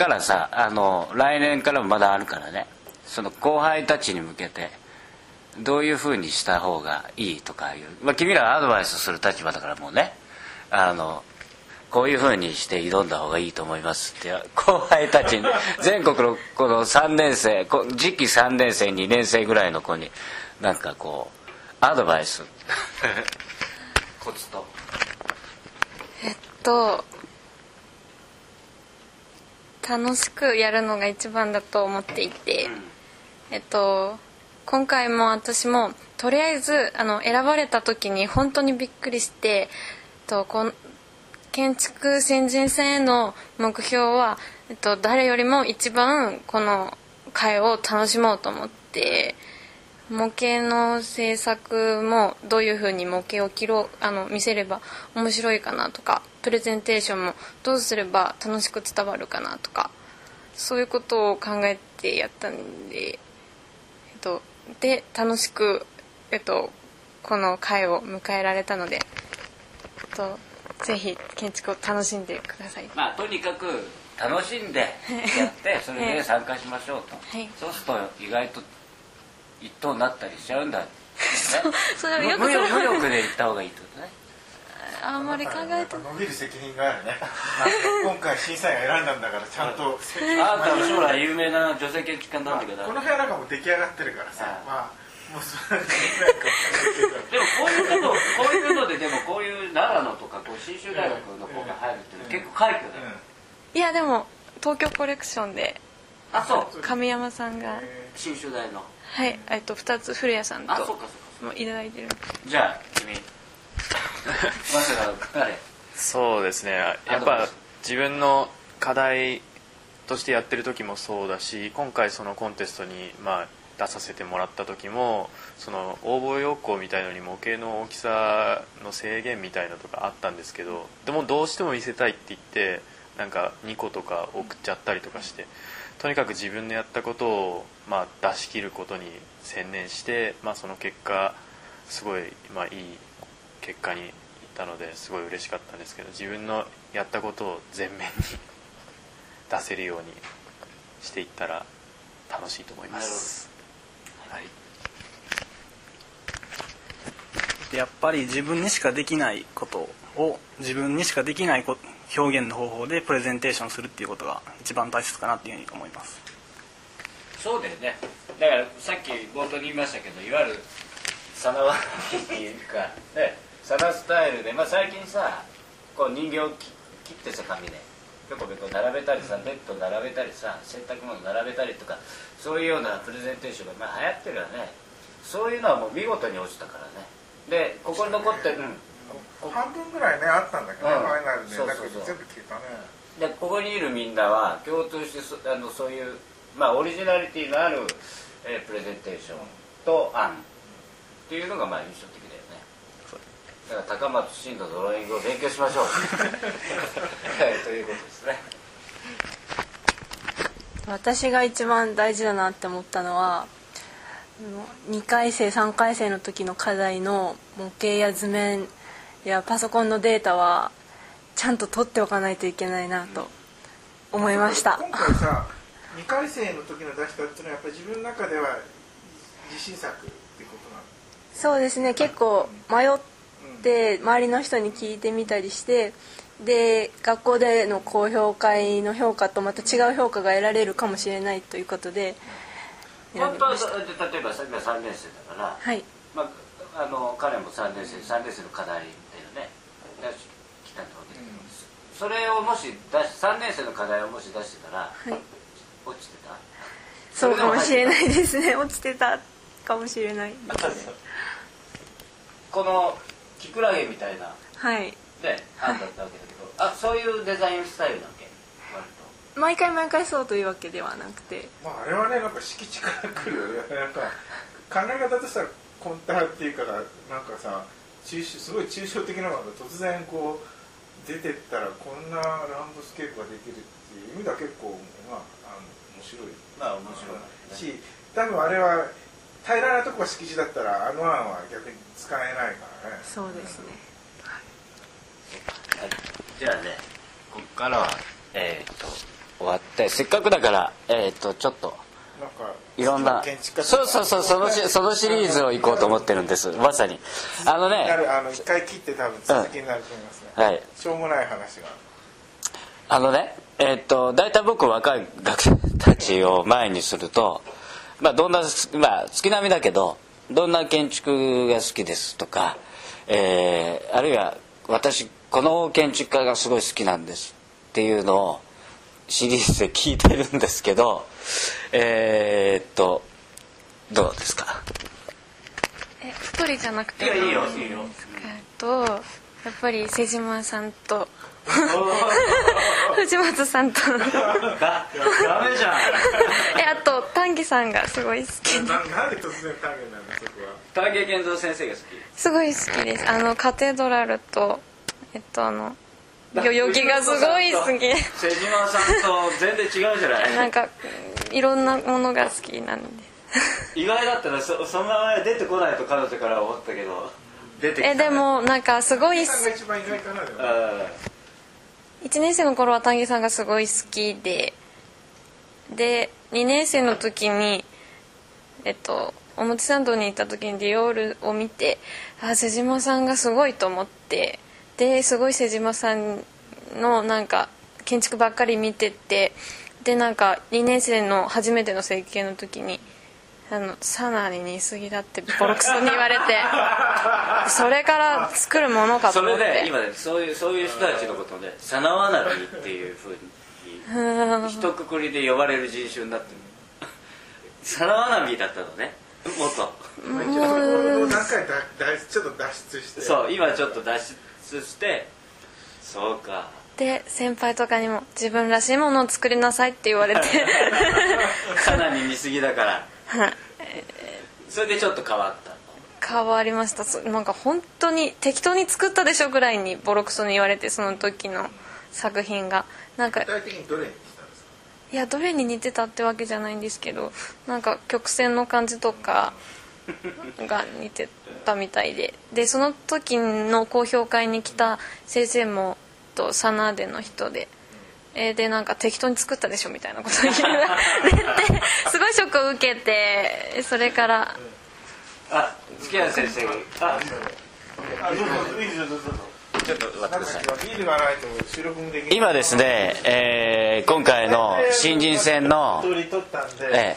からさあの来年からもまだあるからね。その後輩たちに向けてどういうふうにした方がいいとかいう、まあ、君らはアドバイスする立場だからもうね。あのこういうふうにして挑んだ方がいいと思いますって後輩たちに。全国のこの3年生こ次期3年生2年生ぐらいの子になんかこうアドバイス。コツと。えっと楽しくやるのが一番だと思っていて、えっと今回も私もとりあえずあの選ばれた時に本当にびっくりして、えっと、こん建築新人戦への目標は、えっと、誰よりも一番この会を楽しもうと思って模型の制作もどういうふうに模型を切ろうあの見せれば面白いかなとかプレゼンテーションもどうすれば楽しく伝わるかなとかそういうことを考えてやったんで、えっと、で楽しく、えっと、この会を迎えられたので、えっと、ぜひ建築を楽しんでください。まあとにかく楽しんでやって それで参加しましょうと、はい。そうすると意外と一等になったりしちゃうんだ、ね、それはよく無無力で行った方がいいってことねあんまり考えて伸びる責任があるね。今回審査員が選んだんだからちゃんと。あなたは将来有名な女性建築家になるんだけど。この部屋なんかもう出来上がってるからさ。はいまあもうそれなんかなんかでもこういうことこういうことででもこういう長野とかこう信州大学の子が入るっていうのは結構快挙だよ、いやでも東京コレクションであそう。神山さんが。信州大の。はいえっと2つ古谷さんとあそうかそうか。もういただいてる。じゃあ君そうですね。やっぱ自分の課題としてやってる時もそうだし今回そのコンテストにまあ出させてもらった時もその応募要項みたいのに模型の大きさの制限みたいのとかあったんですけどでもどうしても見せたいって言ってなんか2個とか送っちゃったりとかしてとにかく自分のやったことをまあ出し切ることに専念して、まあ、その結果すごいまあいい結果にいったのですごい嬉しかったんですけど自分のやったことを前面に出せるようにしていったら楽しいと思います。はい。でやっぱり自分にしかできないことを自分にしかできないこ表現の方法でプレゼンテーションするっていうことが一番大切かなっていうふうに思います。そうだよね。だからさっき冒頭に言いましたけどいわゆるサナワっていうか、ね、サナスタイルで、まあ、最近さこう人形を切切ってさ紙で。ペコペコ並べたりさベッド並べたりさ洗濯物並べたりとかそういうようなプレゼンテーションが、まあ、流行ってるよね。そういうのはもう見事に落ちたからね。でここに残ってる、うん。こ半分ぐらいねあったんだけどねうん。ファイナルで。そうそうそう。なんか全部消えたね。でここにいるみんなは共通してそあのそういう、まあ、オリジナリティのある、えープレゼンテーションと案っていうのがまあ印象的高松真のドローイングを勉強しましょう。はいということですね。私が一番大事だなって思ったのは2回生3回生の時の課題の模型や図面やパソコンのデータはちゃんと取っておかないといけないなと思いました。今回さ2回生の時の出したっていうのはやっぱり自分の中では自信作ってことなの？そうですね。結構迷って周りの人に聞いてみたりしてで学校での公評会の評価とまた違う評価が得られるかもしれないということで選本当は例えばさ今3年生だから、はい。まあ、あの彼も3年生3年生の課題だよね出してきたんだわけだけど、それをもし出し3年生の課題をもし出してたら、はい。落ちてた？そうかもしれないですね。落ちてたかもしれないこのキクラゲみたいなはい。ね案だったわけだけど、あそういうデザインスタイルなわけ？割と。毎回毎回そうというわけではなくて。まああれはねなんか敷地から来るよね。なんか考え方としたらコンタっていうからなんかさ抽象すごい抽象的なのが突然こう出てったらこんなランドスケープができるっていう意味では結構まああの面白い。まあ面白い、し多分あれは平らなとこが敷地だったらあの案は逆に使えないからね。そうですね。はい、じゃあねここからはえっ、と終わってせっかくだからえっ、とちょっとなんかいろんな建築家そうそうそうそのしそのシリーズを行こうと思ってるんです。まさに。あのねあの一回切って多分続きになると思いますね、はい。しょうもない話が。あのねえっ、と大体僕若い学生たちを前にするとまあどんなまあ月並みだけどどんな建築が好きですとか、えーあるいは私この建築家がすごい好きなんですっていうのをシリーズで聞いてるんですけどえーっとどうですか？え一人じゃなくていやいいよもいいよ。えっとやっぱり瀬島さんと 藤本さんと。だダメじゃん。えあと丹下さんがすごい好き。でななんで突然単元なのそこは。丹下健三先生が好き。すごい好きです。あのカテドラルとえっとあの代々木がすごい好き。瀬島さんと全然違うじゃない？なんかいろんなものが好きなんで。意外だったらそその名前出てこないと彼女から思ったけど。出てきたね。えでもなんかすごい一番意外かなでも1年生の頃は丹下さんがすごい好きでで2年生の時にえっと表参道に行った時にディオールを見てあ瀬島さんがすごいと思ってですごい瀬島さんのなんか建築ばっかり見ててでなんか2年生の初めての設計の時にあのサナに似すぎだってボロクソに言われて それから作るものかとそ思って。れで今ねそういうそういう人たちのことをね「サナワナビ」っていうふうに一括りで呼ばれる人種になってる。サナワナビだったのね。元。この段階だだちょっと脱出して。そう今ちょっと脱出してそうか。で先輩とかにも自分らしいものを作りなさいって言われて。サナに似すぎだからはい。それでちょっと変わったの？変わりました。そなんか本当に適当に作ったでしょぐらいにボロクソに言われてその時の作品が。なんか具体的にどれにしたんですか？いやどれに似てたってわけじゃないんですけどなんか曲線の感じとかが似てたみたいで。でその時の公表会に来た先生もとサナーデの人で。えーでなんか適当に作ったでしょみたいなことを言われてすごいショックを受けてそれからあ月谷先生が。ああどうぞいいですよどうぞ。ちょっと待ってください。今ですね、えー今回の新人戦のええ、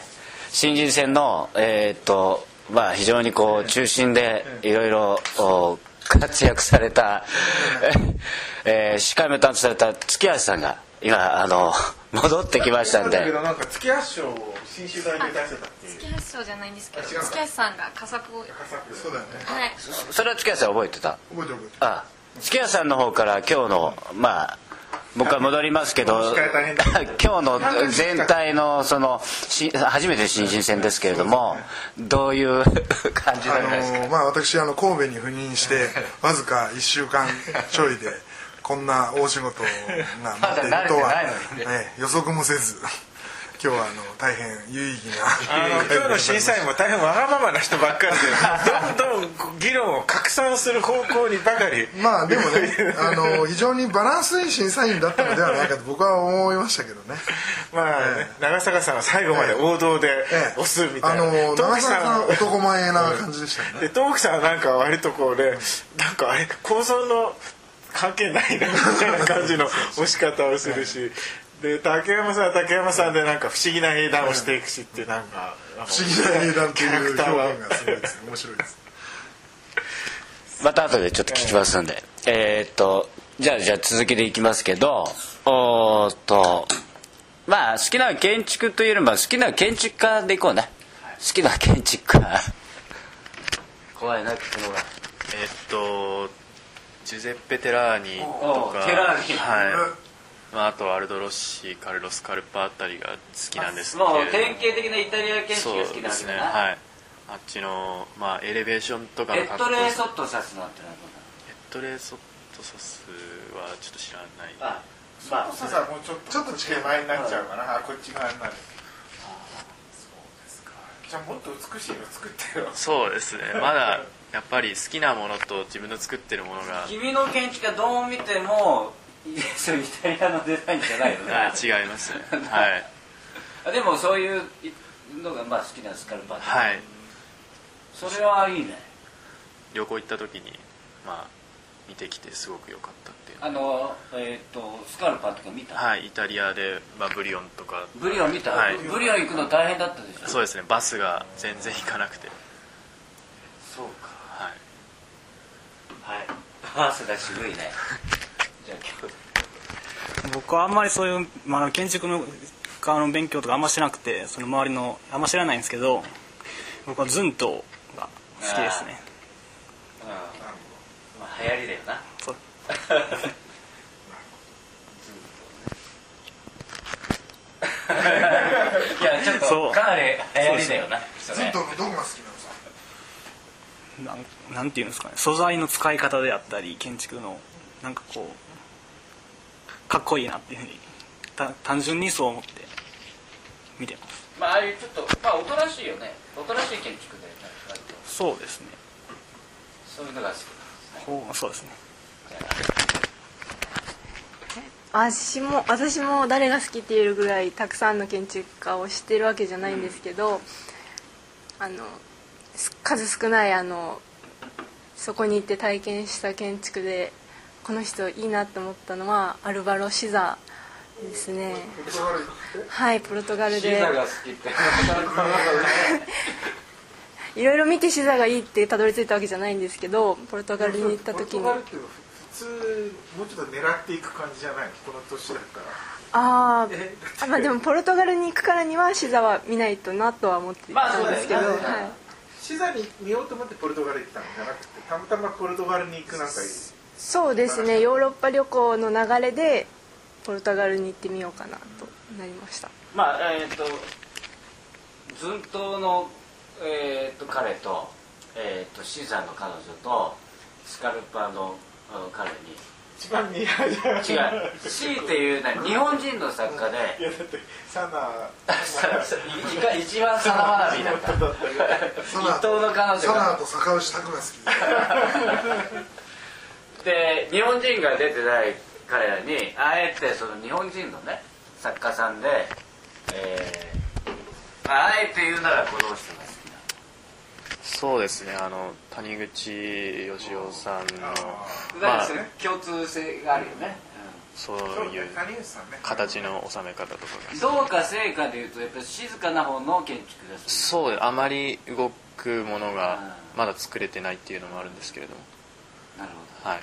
新人戦の、えーっとまあ、非常にこう中心でいろいろお活躍された、えー、司会も担当された月橋さんが今あの 戻ってきましたんで。だけどなんか月橋賞を新種大で出してたっていう月橋賞じゃないんですけど月橋さんが佳作を。はいそうだよね。それは月橋さん覚えてた？覚えて覚えてあ月橋さんの方から今日のまあ僕は戻りますけど 今日の全体のそのし初めて新人戦ですけれどもどういう 感じあなんですか？のまあ私あの神戸に赴任してわずか1週間ちょいでこんな大仕事が 待っているとは、予測もせず今日はあの大変有意義な今日の審査員も大変わがままな人ばっかりで どんどん議論を拡散する方向にばかり。まあでもねあの非常にバランスいい審査員だったのではないかと僕は思いましたけどね。まあね、長坂さんは最後まで王道でええ。押すみたあいな、の長東木澤さん男前な感じでしたよね。で東木さんはなんか割とこうねなんかあれ構造の関係ないなみたいな感じの押し方をするし。で竹山さんは竹山さんでなんか不思議な英断をしていくしってなんか不思議な英断とキャラいう表現がすごいです面白いです。また後でちょっと聞きますんで、えーっとじゃあじゃあ続きでいきますけどおーっとまあ好きな建築というよりも好きな建築家でいこうね。好きな建築家。怖いなこのがえっとジュゼッペ・テラーニとおかテラーニ。はい。まあ、あとアルドロッシカルロス・カルパあたりが好きなんですけれども。う典型的なイタリア建築そうが好きなんですねはい。あっちの、まあ、エレベーションとかのエットレーソエットサスなんてのはどうなの？ットレーソットサスはちょっと知らない。あまあそうさもうちょっとちょっと手前になっちゃうかな、あこっち側になる。そうですか。じゃあもっと美しいの作ってよ。そうですね。まだやっぱり好きなものと自分の作ってるものが。君の建築家どう見てもイタリアのデザインじゃないよね。あ違いますはい。あでもそういうのがまあ好きなスカルパはい。それはいいね。旅行行った時にまあ見てきてすごく良かったっていう。あのえっ、とスカルパとか見た、はいイタリアで、まあ、ブリオンとか。ブリオン見た、はい。ブリオン行くの大変だったでしょ？そうですね。バスが全然行かなくてそうかはい。はいバースが渋いね。じゃあ今日。僕はあんまりそういう、まあ、建築の側の勉強とかあんましなくてその周りのあんま知らないんですけど僕はズントが好きですね。うんまあ流行りだよな。そう。いやちょっそう。とかなり流行りだよなそれずっとどこが好きなの？さなんなんていうんですかね素材の使い方であったり建築のなんかこうかっこいいなっていうふうにた単純にそう思って見てます。まあああいうちょっとまあおとなしいよね。おとなしい建築だよね割とそうですね。そういうのが好きほうそうですね。私も私も誰が好きって言えるぐらいたくさんの建築家を知ってるわけじゃないんですけど、あのす数少ないあのそこに行って体験した建築でこの人いいなと思ったのはアルバロ・シザですね。はいポルトガルで。いろいろ見てシザがいいってたどり着いたわけじゃないんですけどポルトガルに行った時に。ポルトガルって普通もうちょっと狙っていく感じじゃない？のこの年だったら。あえーあまあでもポルトガルに行くからにはシザは見ないとなとは思っていたんですけど、まあね。はいシザに見ようと思ってポルトガル行ったんじゃなくてたまたまポルトガルに行くなんかそうですねヨーロッパ旅行の流れでポルトガルに行ってみようかなとなりました。まあえっ、と寸頭の、えー、と彼と,、えー、とシザの彼女とスカルパのあの彼に一番似合うじゃん違う。C っていうね日本人の作家で。いやだってサナ一一番サナ学びだった。サナ一等の彼女サナがと坂内拓が好き。で日本人が出てない彼らにあえてその日本人のね作家さんで、えーあえて言うならこの人が好き。なそうですねあの谷口義雄さんのまあ共通性があるよね、そういう形の収め方とかが。どうか成果でいうとやっぱり静かな方の建築が好きそうあまり動くものがまだ作れてないっていうのもあるんですけれども。なるほはい。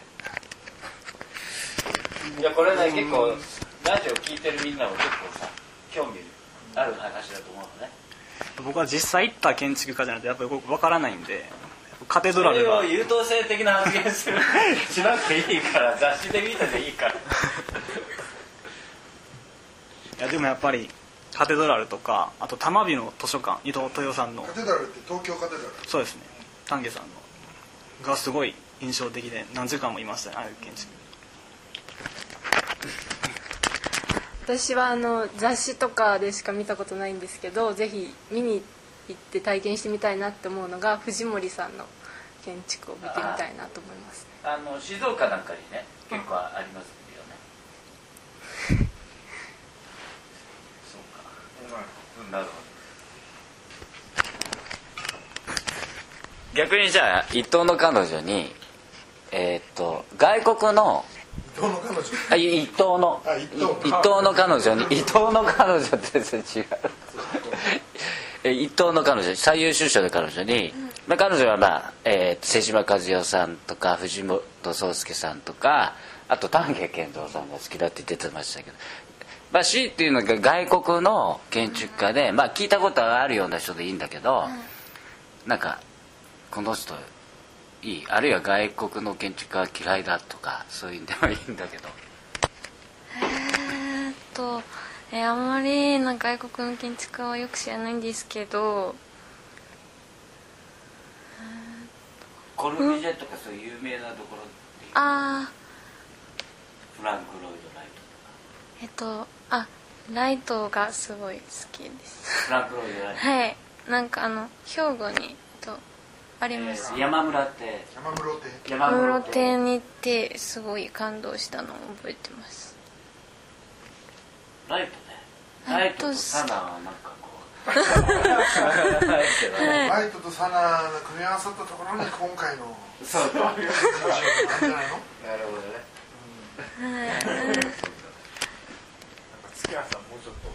どいやこれね結構ラジオ聞いてるみんなも結構さ興味ある話だと思うのね僕は実際行った建築家じゃないとやっぱりわからないんでカテそドラルが。れを優等生的な発言する。しなくていいから雑誌で見たでいいから。いやでもやっぱりカテドラルとかあと玉美の図書館伊藤豊さんの。カテドラルって東京カテドラル？そうですね。丹下さんの。がすごい印象的で何時間もいましたねああいう建築私はあの雑誌とかでしか見たことないんですけどぜひ見に行って体験してみたいなって思うのが藤森さんの建築を見てみたいなと思います。ねあの静岡なんかにね結構ありますよね。そうか。うん。なるほど。逆にじゃあ伊藤の彼女にえーっと外国のあい伊藤のあ伊藤の彼女に伊藤の彼女って全然違う。え伊藤の彼女最優秀賞の彼女に、まあ、彼女は、まあえー瀬島和代さんとか藤本壮介さんとかあと丹下健三さんが好きだって言ってましたけど、まあ、C っていうのが外国の建築家で、まあ、聞いたことがあるような人でいいんだけど、なんかこの人いいあるいは外国の建築家は嫌いだとかそういうんでもいいんだけど。えーっとえーあまりな外国の建築家はよく知らないんですけどコルビュジェとかそういう有名なところああフランク・ロイド・ライえっとあライトがすごい好きです。トフランク・ロイド・ライト。はい。なんかあの兵庫にえっとあります。山村って。山室亭山室村って亭に行ってすごい感動したのを覚えてます。ライトね。ライト。とサナはなんかこう。ライトとサナの組み合わさったところに今回のそう。かなんじゃない。の なるほどね月谷さんもうちょっと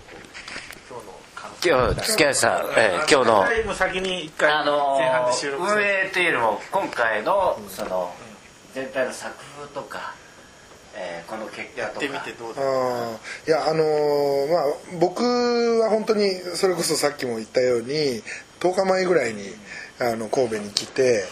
今日月谷さん、えー今日の。あの前半で収録運営というよりも今回のその全体の作風とか、えーこの結果とか。やってみてどうだあー。いやあのーまあ僕は本当にそれこそさっきも言ったように10日前ぐらいにあの神戸に来て、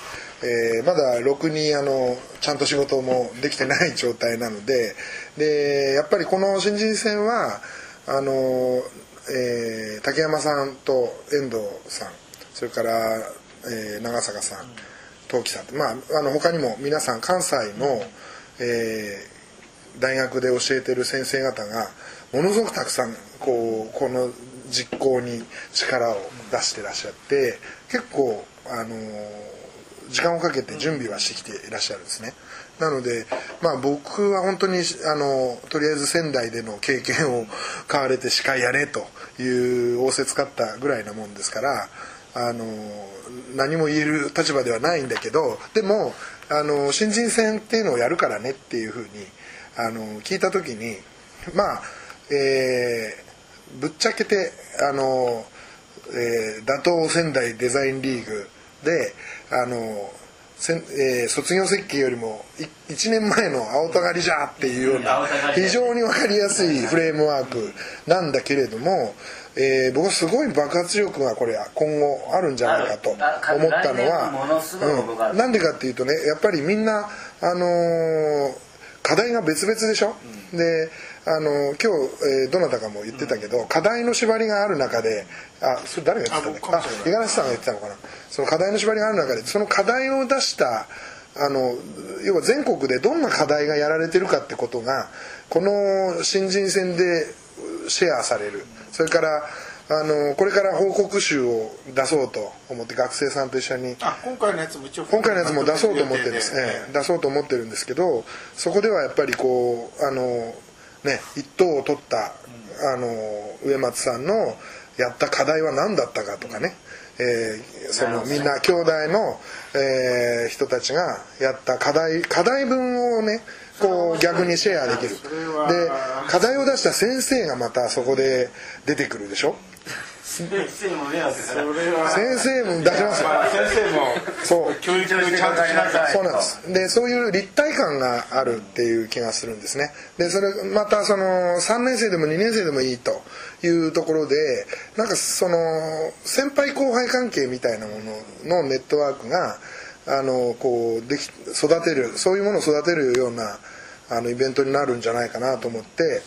えーまだろくにあのちゃんと仕事もできてない状態なのででやっぱりこの新人戦はあのーえー竹山さんと遠藤さんそれから、えー長坂さん陶器さんってまああの他にも皆さん関西の、えー大学で教えてる先生方がものすごくたくさんこうこの実行に力を出してらっしゃって結構あの時間をかけて準備はしてきていらっしゃるんですねなのでまあ僕は本当にあのとりあえず仙台での経験を 買われて司会やれという仰せ使ったぐらいなもんですからあの何も言える立場ではないんだけどでもあの新人戦っていうのをやるからねっていうふうにあの聞いた時にまあ、えーぶっちゃけてあの、えー打倒仙台デザインリーグであのせんえー卒業設計よりも1年前の青たがりじゃっていうような非常に分かりやすいフレームワークなんだけれども、えー僕はすごい爆発力がこれ今後あるんじゃないかと思ったのはは、うん。なんでかっていうとねやっぱりみんなあのー課題が別々でしょ、であの今日、えーどなたかも言ってたけど、課題の縛りがある中であそれ誰が言ってたんだっけ？あ五十嵐さんが言ってたのかな？その課題の縛りがある中でその課題を出したあの要は全国でどんな課題がやられてるかってことがこの新人戦でシェアされる。それからあのこれから報告集を出そうと思って学生さんと一緒に。あ今回のやつも一応今回のやつも出そうと思ってです、予定ええ出そうと思ってるんですけどそこではやっぱりこうあのね一等を取った、あの植松さんのやった課題は何だったかとかね、えーそのみんな兄弟の、えー人たちがやった課題課題文をねこう逆にシェアできる。で課題を出した先生がまたそこで出てくるでしょ先生も先生も出しますよ。まあ先生もそう。教育ちゃんとしなさいそうなんです。でそういう立体感があるっていう気がするんですね。でそれまたその3年生でも2年生でもいいというところでなんかその先輩後輩関係みたいなもののネットワークがあのこうでき育てるそういうものを育てるようなあのイベントになるんじゃないかなと思って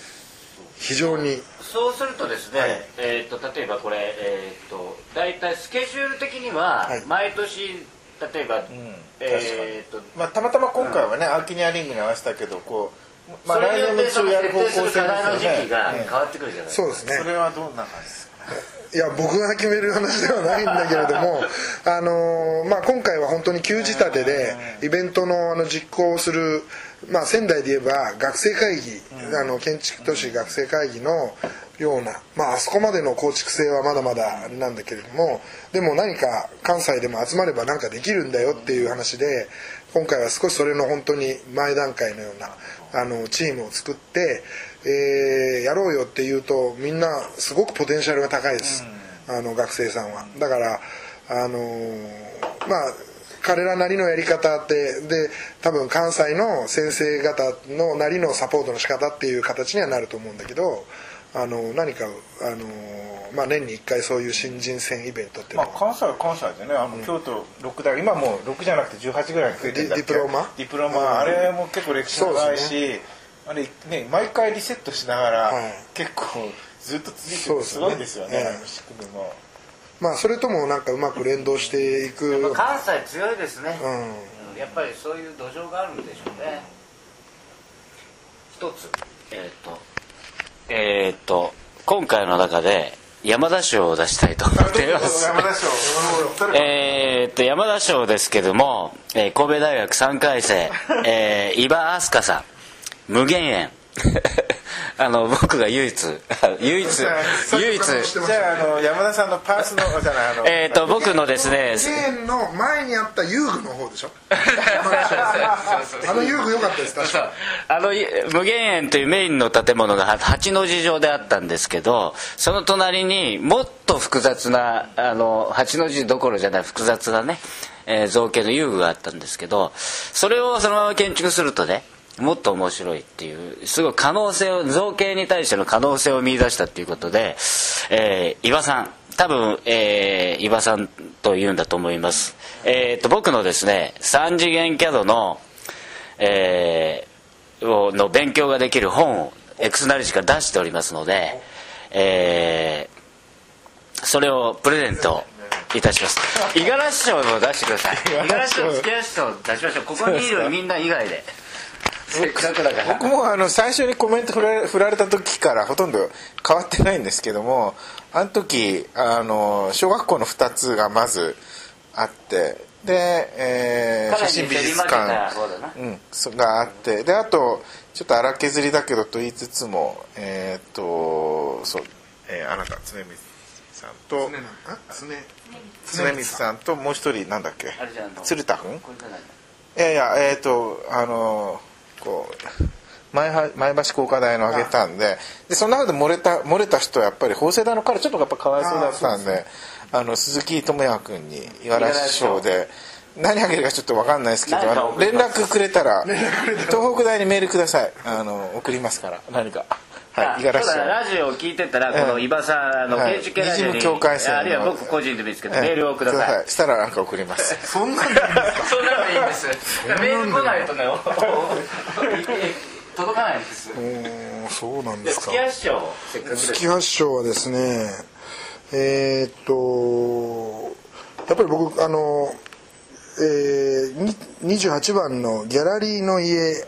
非常にそうするとですね、えー、と例えばこれ、えー、と大体スケジュール的にははい。毎年例えば、えー、とまあたまたま今回はねアーキニアリングに合わせたけどこうまあそれによってそのやる方向性の時期がね変わってくるじゃないですか、そうですね。それはどんな感じですか？いや僕が決める話ではないんだけれども、あのーまあ、今回は本当に急仕立てでイベントのあの実行をする、まあ、仙台で言えば学生会議、あの建築都市学生会議のような、まあ、あそこまでの構築性はまだまだなんだけれどもでも何か関西でも集まれば何かできるんだよっていう話で今回は少しそれの本当に前段階のようなあのチームを作って、えーやろうよっていうとみんなすごくポテンシャルが高いです、あの学生さんは。だからあのーまあ彼らなりのやり方ってで多分関西の先生方のなりのサポートの仕方っていう形にはなると思うんだけどあの何かあの、まあ、年に1回そういう新人戦イベントっていうまあのは、関西は関西でねあの、京都6大今もう6じゃなくて18ぐらいに増えてるんだっけ？ディディプロマ？ディプロマ、うん。あれも結構歴史長いし、あれね毎回リセットしながら、はい。結構ずっと続いてるすごいですよね仕組みもまあそれともなんかうまく連動していく関西強いですね、うん。うんやっぱりそういう土壌があるんでしょうね。一つ。えっ、とえっ、と今回の中で山田賞を出したいと思っています。山田賞。えーっと山田賞ですけども、えー神戸大学3回生、えー、伊庭飛鳥さん。無限園 あの僕が唯一 唯一唯一。じゃああの山田さんのパースのじゃないあのえっ、と僕のですねチェーンの前にあった遊具の方でしょ？あの遊具良かったです確かあのい無限園というメインの建物がは八の字状であったんですけどその隣にもっと複雑なあの八の字どころじゃない複雑なね、えー造形の遊具があったんですけどそれをそのまま建築するとねもっと面白いっていうすごい可能性を造形に対しての可能性を見出したっていうことで、えー、伊庭さん多分、えー、伊庭さんと言うんだと思います、えー、と僕のですね3次元 CAD のえーの勉強ができる本をエクスナリジから出しておりますので、えーそれをプレゼントいたします。五十嵐師匠も出してください。五十嵐師匠月足師匠出しましょう。ここにいるみんな以外で。せっかくだから僕もあの最初にコメント振られ振られた時からほとんど変わってないんですけどもあの時あの小学校の2つがまずあってで、えー写真美術館うん、そがあってであとちょっと荒削りだけどと言いつつもえーっとそう、えーあなた常光さんと常光さん。ともう一人なんだっけ？鶴田君？いいやいやえっ、とあのこう前は前橋工科大のあげたんででその中で漏れた漏れた人はやっぱり法政大の彼ちょっとやっぱかわいそうだったんであの鈴木智也君に五十嵐賞で何あげるかちょっと分かんないですけど連絡くれたら。東北大にメールください。あの送りますから。何かはい五十そう嵐ラジオを聞いてたらこの伊庭さんあのはい。建築ラジオにあるいは僕個人でもいいですけどメールをください。したらなんか送ります。そんなんでいいんですか？そんなのいいんです。メール来ないとね。届かないんです。おーそうなんでですか。月足賞せっかくです。月発賞はですねえーっとやっぱり僕あの、えー、に28番のギャラリーの家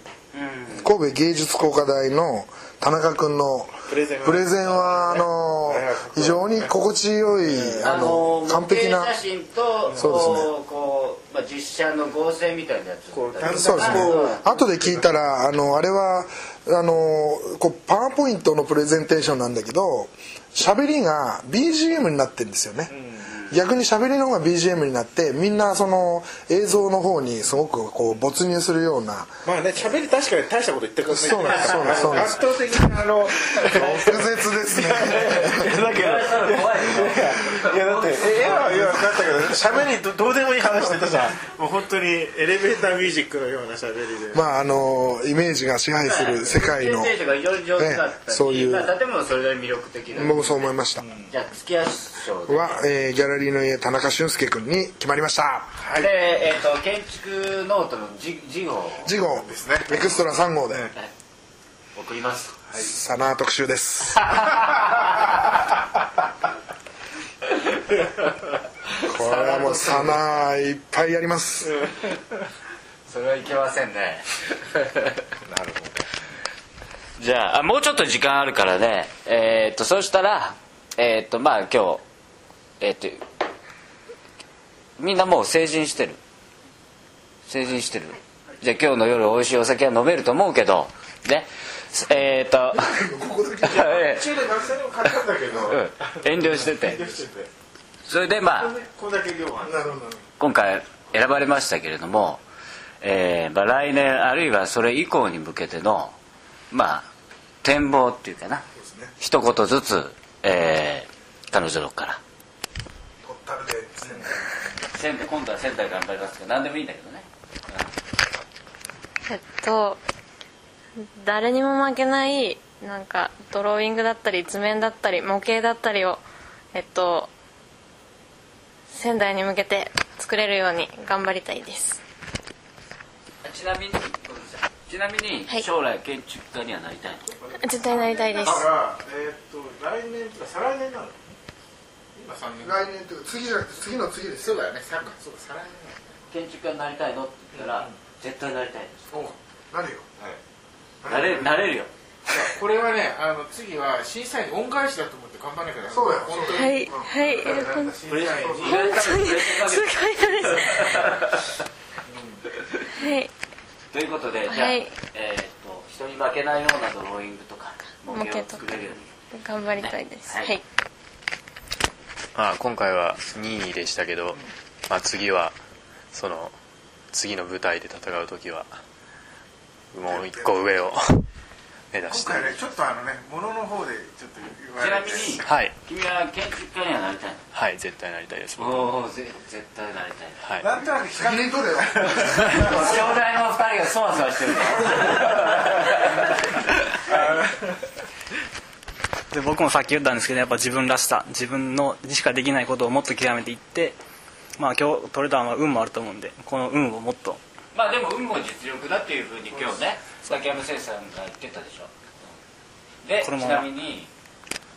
神戸芸術工科大の田中君のプレゼンはあの非常に心地よいあの完璧な写真とそうですね。こう実写の合成みたいなやつこうそうですね。後で聞いたらあのあれはあのこうパワーポイントのプレゼンテーションなんだけど喋りが BGM になってるんですよね、逆に喋りの方が BGM になってみんなその映像の方にすごくこう没入するような。まあね喋り確かに大したこと言ってくれない。そうなんですそうなんですそうなんです。圧倒的にあの 複雑ですね。だけど。い。やだって喋りどどうでもいい話してたじゃん。もう本当にエレベーターミュージックのような喋りで。まああのイメージが支配する世界のねそういうまあ、建物もそれなりに魅力的な。僕もそう思いました。じゃあ月足賞で。は、えーギャラリーの家田中俊介君に決まりました。で、えー、と建築ノートの字字を次号ですね。エクストラ3号で。送ります。 SANAA 特集です これはもうサナーいっぱいやります。それはいけませんね。なるほど。じゃああもうちょっと時間あるからね。えっ、とそしたらえっ、とまあ今日えっ、とみんなもう成人してる？成人してる？じゃあ今日の夜美味しいお酒は飲めると思うけど。ね。えっ、とえ中で学生にも買ったん。だけどうん遠慮しててそれでまあ今回選ばれましたけれども、えーまあ、来年あるいはそれ以降に向けてのまあ展望っていうかな。一言ずつ、えー彼女のから。トータルで仙台今度は仙台頑張りますけど何でもいいんだけどね。えっと誰にも負けないなんかドローイングだったり図面だったり模型だったりをえっと仙台に向けて作れるように頑張りたいです。ちなみにちなみにはい。将来建築家にはなりたいの、絶対なりたいです。だからえーっと来年とか再来年なの？今3年。来年というか次じゃなくて次の次ですそうだよね。さそうか再来建築家になりたいのって言ったら、絶対なりたいです。おなるよ。なれなれるよ。年これはねあの次は審査員恩返しだと思って頑張らなきゃそうだよ。本当に。はい。はい。えほん審プレ査員に。すごいですはい。ということでじゃあ、はい。えーっと一人に負けないようなドローイングとか模型を作れるように頑張りたいです。はい。はいまあ、今回は2位でしたけど、まあ、次はその次の舞台で戦う時はもう一個上を目指して。今回ねちょっとあのねものの方でちょっと言わちなれてみにはい。君は建築家にはなりたいはい絶対なりたいです。おお絶対なりたい。はい。なんとなく比較責任取れよ。将来の二人がそわそわしてる で僕もさっき言ったんですけどやっぱ自分らしさ自分のにしかできないことをもっと極めていってまあ今日取れたのは運もあると思うんでこの運をもっと。まあでも運も実力だっていうふうに今日ね崎山先生さんが言ってたでしょ。でちこのまま。なみに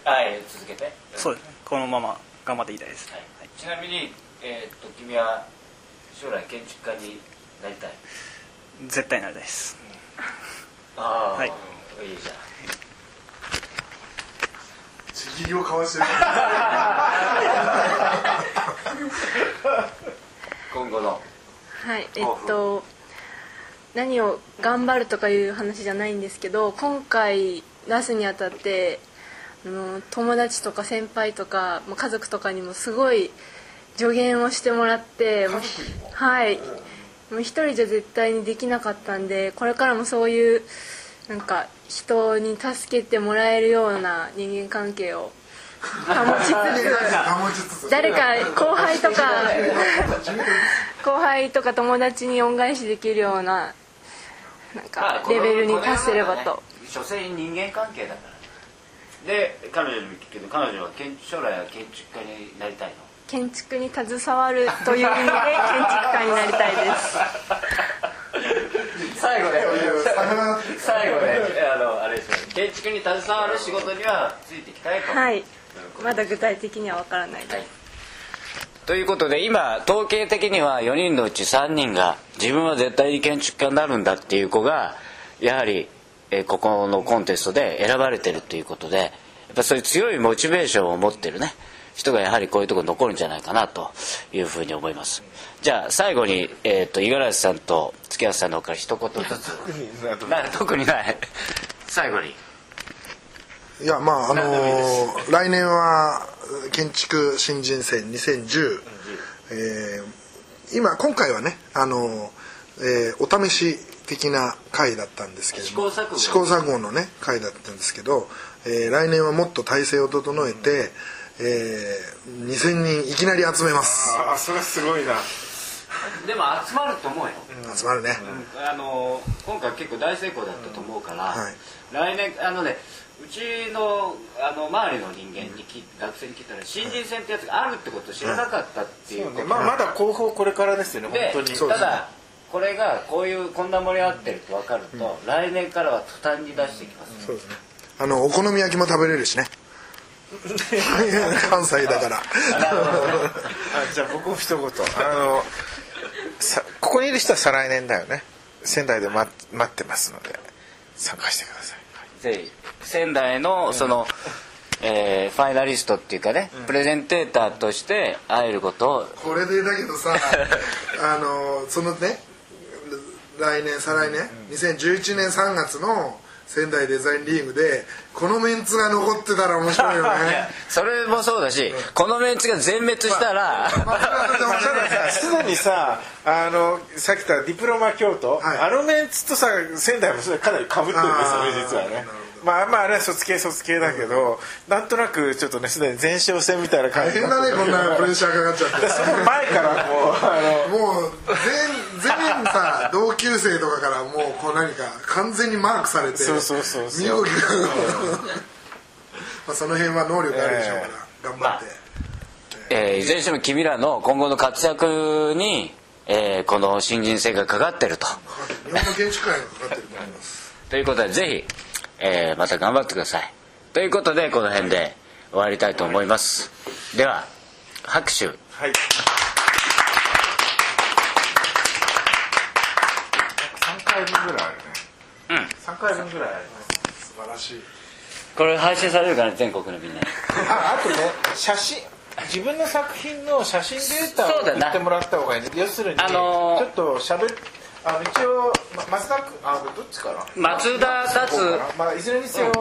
はい続けて。そうですねこのまま頑張っていきたいです、はい。ちなみに、えーっと君は将来建築家になりたい？絶対なりたいです。ああ、はい。いいじゃん。ちぎりを交わしてる今後の。はいえっと何を頑張るとかいう話じゃないんですけど今回出すにあたってあの友達とか先輩とかまあ家族とかにもすごい助言をしてもらってはい。もう一人じゃ絶対にできなかったんでこれからもそういうなんか人に助けてもらえるような人間関係を 保ちつつ誰か後輩とか 後輩とか友達に恩返しできるようななんかレベルに達せればと。所詮人間関係だからで彼女にも聞くけど彼女は建将来は建築家になりたいの？建築に携わるという意味で 建築家になりたいです。最後で魚最後であのあれですよ建築に携わる仕事にはついていきたいと。はい。まだ具体的には分からないです、はいということで今統計的には4人のうち3人が自分は絶対に建築家になるんだっていう子がやはり、えーここのコンテストで選ばれてるということでやっぱそういう強いモチベーションを持ってるね人がやはりこういうところに残るんじゃないかなというふうに思います。じゃあ最後に、えー、と五十嵐さんと月橋さんの方から一言ずつ。な特にない。最後にいやまああのー来年は建築新人戦2010、えー今今回はねあのーえーお試し的な回だったんですけれども。試行錯誤。のね回だったんですけど、えー来年はもっと体制を整えて、えー2000人いきなり集めます。あそれはすごいな。でも集まると思うよ、集まるね、あの今回結構大成功だったと思うから、はい。来年あのねうちのあの周りの人間にき学生に聞いたら新人戦ってやつがあるってことを知らなかったっていうことまあまだ広報これからですよねで本当に。ただこれがこういうこんな盛り上がってると分かると、来年からは途端に出していきます、そうですね。あのお好み焼きも食べれるしね。関西だから。あ じゃあ僕も一言。あのさここにいる人は再来年だよね。仙台で待待ってますので参加してください仙台のその、えーファイナリストっていうかね、プレゼンテーターとして会えることを。これでだけどさ あのそのね来年再来年、2011年3月の仙台デザインリーグでこのメンツが残ってたら面白いよね。それもそうだし、このメンツが全滅したら、まあそれはそれで面白い。ねすでにさあのさっき言ったディプロマ京都、はい。あのメンツとさ仙台もそれかなりかぶってるんですよね。実はねまあまああれは卒系卒系だけど、なんとなくちょっとねすでに前哨戦みたいな感大じ変だねこんなプレッシャーかかっちゃって。その前からもうあのもう全全さ同級生とかからもうこう何か完全にマークされてそうそうそうそう。身動きがまあその辺は能力あるでしょうから、頑張って、えーいずれにしても君らの今後の活躍に、えーこの新人性がかかってると。日本の建築界がかかってると思います ということで、ぜひ、えーまた頑張ってください。ということで、この辺で終わりたいと思います。では、拍手。はい3回分ぐらいあるねうん。3回分ぐらいあります素晴らしいこれ配信されるからね、全国のみんなに。ああとね写真。自分の作品の写真データをそうだな。言ってもらった方がいいね。要するに、あのーちょっとしゃべあの一応、ま、松田君あどっちかな松田達。まあいずれにせよ、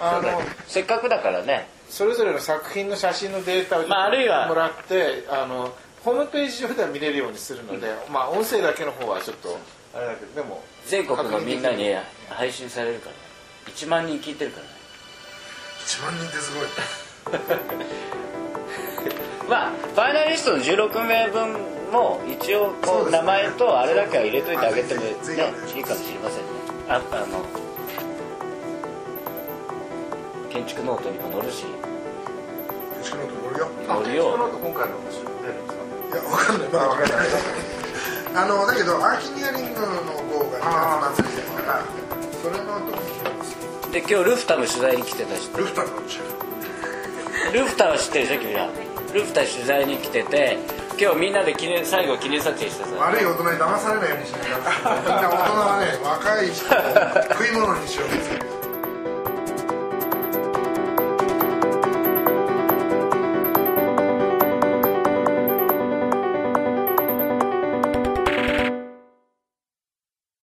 あのせっかくだからね。それぞれの作品の写真のデータをまああるいはもらってあのホームページ上では見れるようにするので、まあ音声だけの方はちょっとあれだけどでも全国のみんなに配信されるから。ね1万人聞いてるから。ね1万人ってすごい。まあファイナリストの16名分も一応こう名前とあれだけは入れといてあげてもねいいいかもしれませんね。ああの建築ノートにも載るし。うちのと乗るよ。あ乗るよ。この後今回のい出るんですか？いやわかんないまだわかんないあのだけどアーキニアリングの号が2月末にだか。らそれの時にで今日ルフタも取材に来てたしルフタのうちルフタは知ってるでしょ君ら。ルフタ取材に来てて今日みんなで記念最後記念撮影してさ悪い大人に騙されないようにしないと。みんな大人はね若い人を食い物